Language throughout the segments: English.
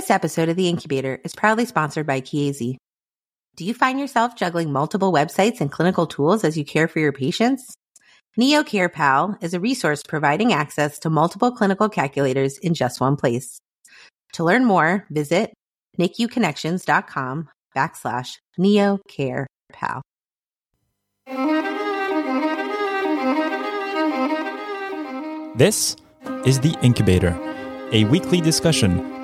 This episode of The Incubator is proudly sponsored by Chiesi. Do you find yourself juggling multiple websites and clinical tools as you care for your patients? Neo Care is a resource providing access to multiple clinical calculators in just one place. To learn more, visit NICUconnections.com backslash Neo Care This is The Incubator, a weekly discussion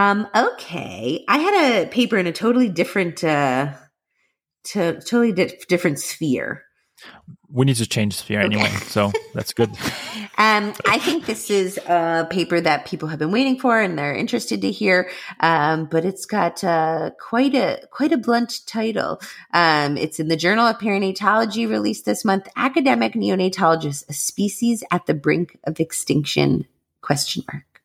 Um, okay. I had a paper in a totally different, uh, to totally di- different sphere. We need to change sphere Okay. anyway, so that's good. Um, I think this is a paper that people have been waiting for and they're interested to hear. Um, but it's got uh, quite a quite a blunt title. Um, it's in the Journal of Perinatology, released this month. Academic neonatologist: A species at the brink of extinction? Question mark.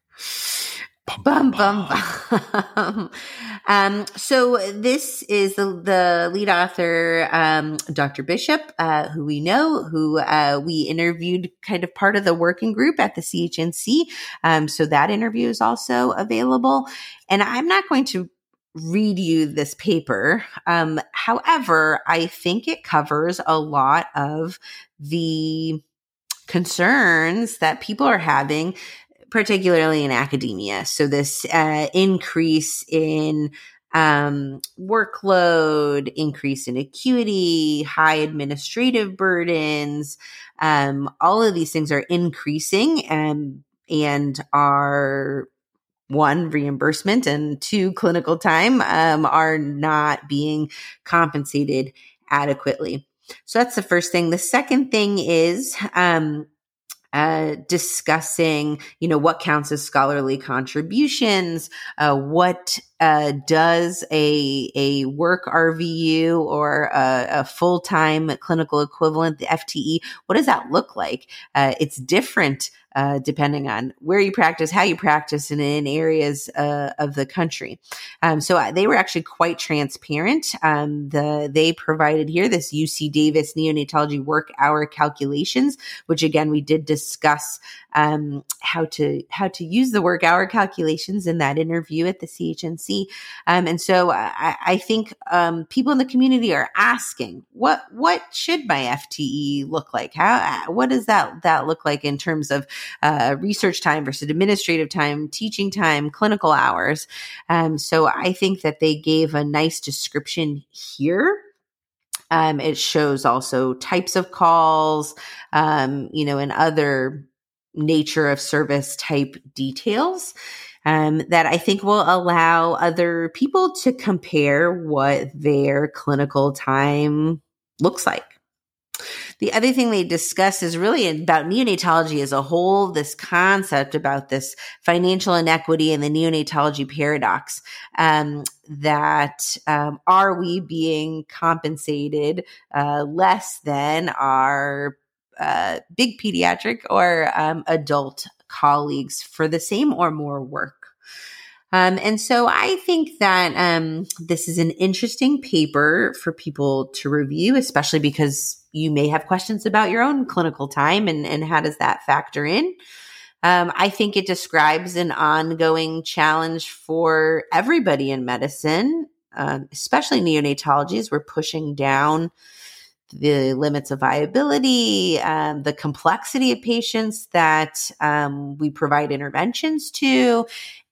Bum bum bum. um, so this is the the lead author, um, Dr. Bishop, uh, who we know, who uh, we interviewed, kind of part of the working group at the CHNC. Um, so that interview is also available. And I'm not going to read you this paper. Um, however, I think it covers a lot of the concerns that people are having particularly in academia. So this uh, increase in um, workload, increase in acuity, high administrative burdens, um, all of these things are increasing um, and are one reimbursement and two clinical time um, are not being compensated adequately. So that's the first thing. The second thing is um, uh, discussing, you know, what counts as scholarly contributions, uh, what uh, does a a work RVU or a, a full time clinical equivalent, the FTE, what does that look like? Uh, it's different uh, depending on where you practice, how you practice, and in areas uh, of the country. Um, so uh, they were actually quite transparent. Um, the they provided here this UC Davis neonatology work hour calculations, which again we did discuss um, how to how to use the work hour calculations in that interview at the CHNC. Um, and so I, I think um, people in the community are asking, what what should my FTE look like? How what does that that look like in terms of uh, research time versus administrative time, teaching time, clinical hours? Um, so I think that they gave a nice description here. Um, it shows also types of calls, um, you know, and other nature of service type details um, that I think will allow other people to compare what their clinical time looks like. The other thing they discuss is really about neonatology as a whole, this concept about this financial inequity and the neonatology paradox. Um, that um, are we being compensated uh, less than our uh, big pediatric or um, adult colleagues for the same or more work? Um, and so I think that um, this is an interesting paper for people to review, especially because you may have questions about your own clinical time and, and how does that factor in. Um, I think it describes an ongoing challenge for everybody in medicine, um, especially neonatology, as we're pushing down the limits of viability, um, the complexity of patients that um, we provide interventions to,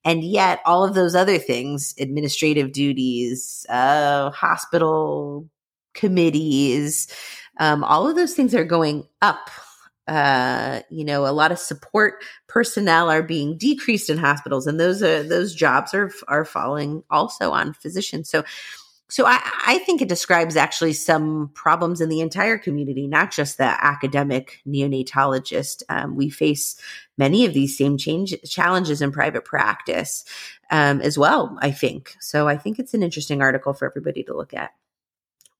and yet all of those other things administrative duties uh, hospital committees, um, all of those things are going up. Uh, you know, a lot of support personnel are being decreased in hospitals, and those those jobs are are falling also on physicians. So, so I, I think it describes actually some problems in the entire community, not just the academic neonatologist. Um, we face many of these same change challenges in private practice um, as well. I think so. I think it's an interesting article for everybody to look at.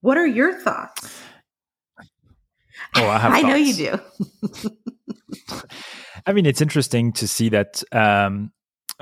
What are your thoughts? Oh, I have. I know you do. I mean, it's interesting to see that um,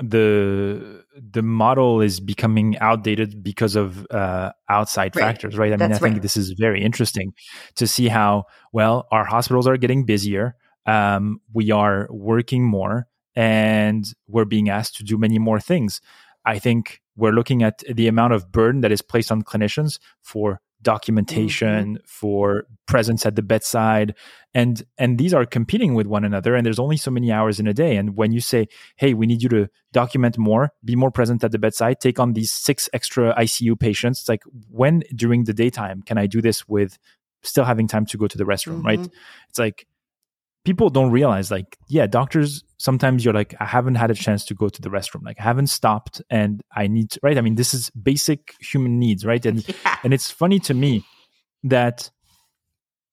the the model is becoming outdated because of uh, outside right. factors, right? I mean, That's I think right. this is very interesting to see how well our hospitals are getting busier. Um, we are working more, and we're being asked to do many more things. I think we're looking at the amount of burden that is placed on clinicians for documentation mm-hmm. for presence at the bedside and and these are competing with one another and there's only so many hours in a day and when you say hey we need you to document more be more present at the bedside take on these six extra ICU patients it's like when during the daytime can I do this with still having time to go to the restroom mm-hmm. right it's like people don't realize like yeah doctors sometimes you're like i haven't had a chance to go to the restroom. Like i haven't stopped and i need to right? I mean this is basic human needs right? And yeah. and it's funny to me that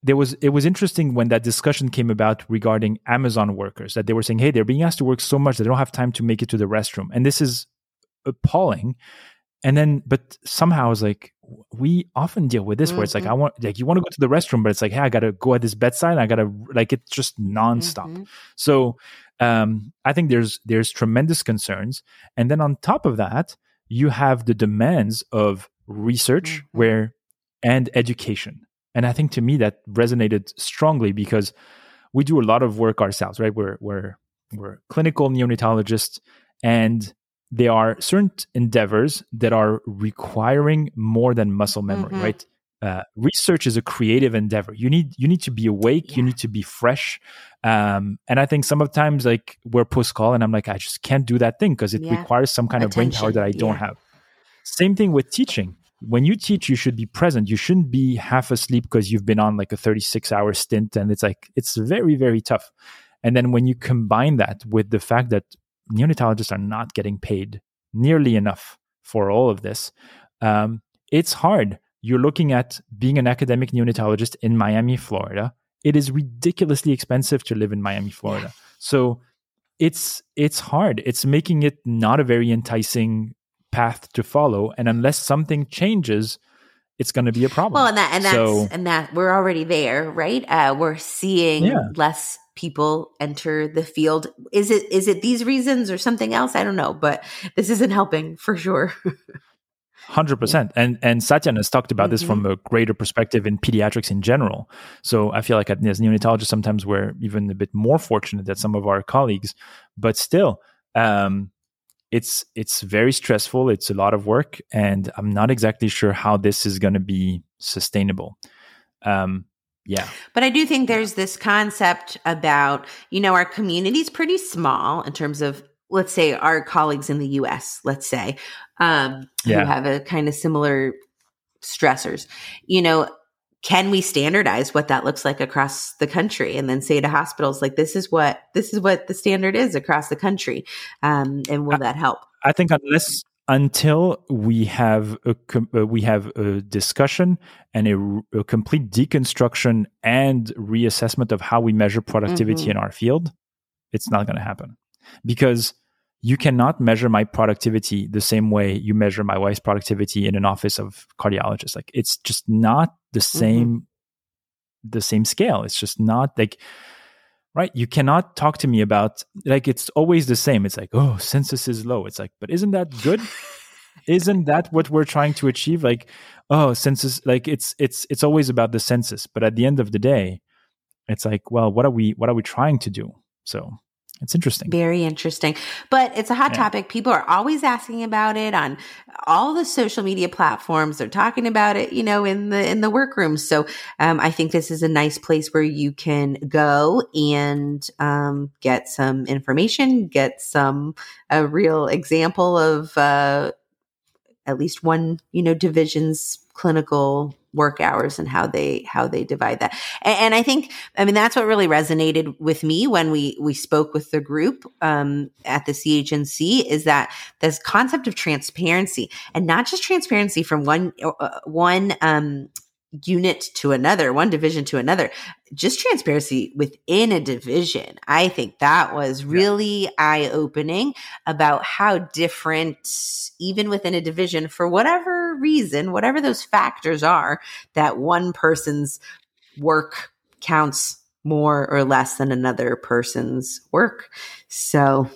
there was it was interesting when that discussion came about regarding amazon workers that they were saying hey they're being asked to work so much that they don't have time to make it to the restroom. And this is appalling and then but somehow it's like we often deal with this mm-hmm. where it's like mm-hmm. I want like you want to go to the restroom but it's like hey I gotta go at this bedside I gotta like it's just nonstop mm-hmm. so um I think there's there's tremendous concerns and then on top of that you have the demands of research mm-hmm. where and education and I think to me that resonated strongly because we do a lot of work ourselves right we're we're we're clinical neonatologists and there are certain endeavors that are requiring more than muscle memory, mm-hmm. right? Uh, research is a creative endeavor. You need you need to be awake. Yeah. You need to be fresh. Um, and I think sometimes like we're post call, and I'm like, I just can't do that thing because it yeah. requires some kind Attention. of brain power that I don't yeah. have. Same thing with teaching. When you teach, you should be present. You shouldn't be half asleep because you've been on like a 36 hour stint, and it's like it's very very tough. And then when you combine that with the fact that neonatologists are not getting paid nearly enough for all of this. Um, it's hard. You're looking at being an academic neonatologist in Miami, Florida. It is ridiculously expensive to live in Miami, Florida. So it's it's hard. It's making it not a very enticing path to follow. And unless something changes, it's going to be a problem. Well, and that and that's so, and that we're already there, right? Uh, we're seeing yeah. less people enter the field. Is it is it these reasons or something else? I don't know, but this isn't helping for sure. Hundred percent, and and Satyan has talked about mm-hmm. this from mm-hmm. a greater perspective in pediatrics in general. So I feel like as neonatologists, sometimes we're even a bit more fortunate than some of our colleagues, but still, um, it's it's very stressful. It's a lot of work, and I'm not exactly sure how this is going to be sustainable. Um, yeah. But I do think there's this concept about, you know, our community is pretty small in terms of, let's say, our colleagues in the US, let's say, um, yeah. who have a kind of similar stressors. You know, can we standardize what that looks like across the country? And then say to hospitals like this is what this is what the standard is across the country. Um, and will I, that help? I think unless until we have a uh, we have a discussion and a, a, complete deconstruction and reassessment of how we measure productivity mm-hmm. in our field it's not going to happen. Because you cannot measure my productivity the same way you measure my wife's productivity in an office of cardiologists like it's just not the mm-hmm. same mm-hmm. the same scale it's just not like right? You cannot talk to me about like it's always the same. It's like, oh, census is low. It's like, but isn't that good? isn't that what we're trying to achieve? Like, oh, census, like it's it's it's always about the census. But at the end of the day, it's like, well, what are we what are we trying to do? So it's interesting. Very interesting. But it's a hot yeah. topic. People are always asking about it on all the social media platforms. They're talking about it, you know, in the in the workroom. So um, I think this is a nice place where you can go and um, get some information, get some a real example of uh, at least one, you know, division's clinical work hours and how they how they divide that and, and, i think i mean that's what really resonated with me when we we spoke with the group um, at the chnc is that this concept of transparency and not just transparency from one uh, one um, unit to another, one division to another, just transparency within a division. I think that was really yeah. eye opening about how different, even within a division, for whatever reason, whatever those factors are, that one person's work counts more or less than another person's work. So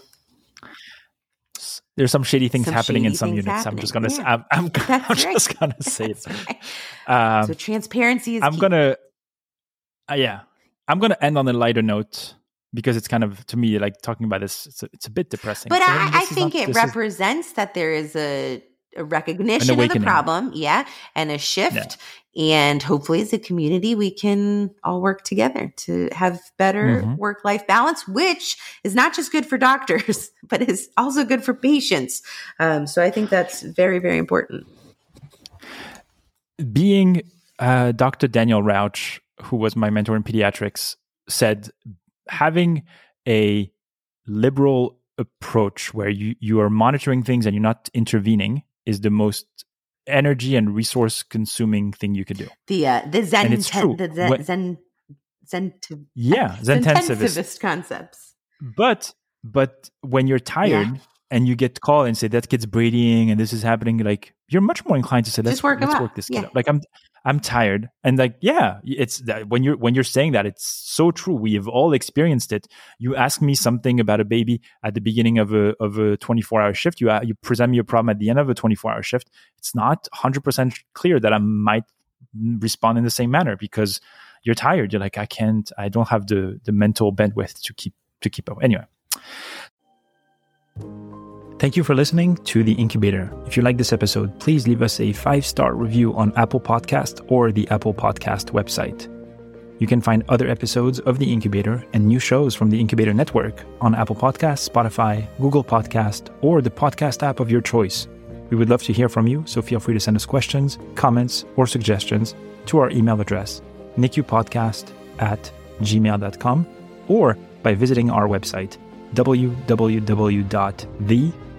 there's some shady things some happening in some units. Happening. I'm just gonna. Yeah. I'm, I'm, I'm right. just gonna say it. Right. Um, so transparency is. I'm key. gonna. Uh, yeah, I'm gonna end on a lighter note because it's kind of to me like talking about this. It's a, it's a bit depressing. But I, I think not, it represents is, that there is a a recognition of the problem, yeah, and a shift. Yeah. And hopefully, as a community, we can all work together to have better mm-hmm. work life balance, which is not just good for doctors, but is also good for patients. Um, so I think that's very, very important. Being uh, Dr. Daniel Rauch, who was my mentor in pediatrics, said having a liberal approach where you, you are monitoring things and you're not intervening is the most energy and resource consuming thing you could do. The uh, the Zen and it's true. the Zen when, Zen Zen yeah Zentensivist concepts. But but when you're tired yeah. And you get called and say that kid's breathing and this is happening, like you're much more inclined to say let's work, let's work this kid yeah. Like I'm I'm tired. And like, yeah, it's that when you're when you're saying that, it's so true. We have all experienced it. You ask me something about a baby at the beginning of a of a 24 hour shift. You uh, you present me a problem at the end of a 24 hour shift. It's not 100 percent clear that I might respond in the same manner because you're tired. You're like, I can't. I don't have the the mental bandwidth to keep to keep up. Anyway. Thank you for listening to The Incubator. If you like this episode, please leave us a five star review on Apple Podcast or the Apple Podcast website. You can find other episodes of The Incubator and new shows from the Incubator Network on Apple Podcasts, Spotify, Google Podcast, or the podcast app of your choice. We would love to hear from you, so feel free to send us questions, comments, or suggestions to our email address, nicupodcast at gmail.com, or by visiting our website, www.the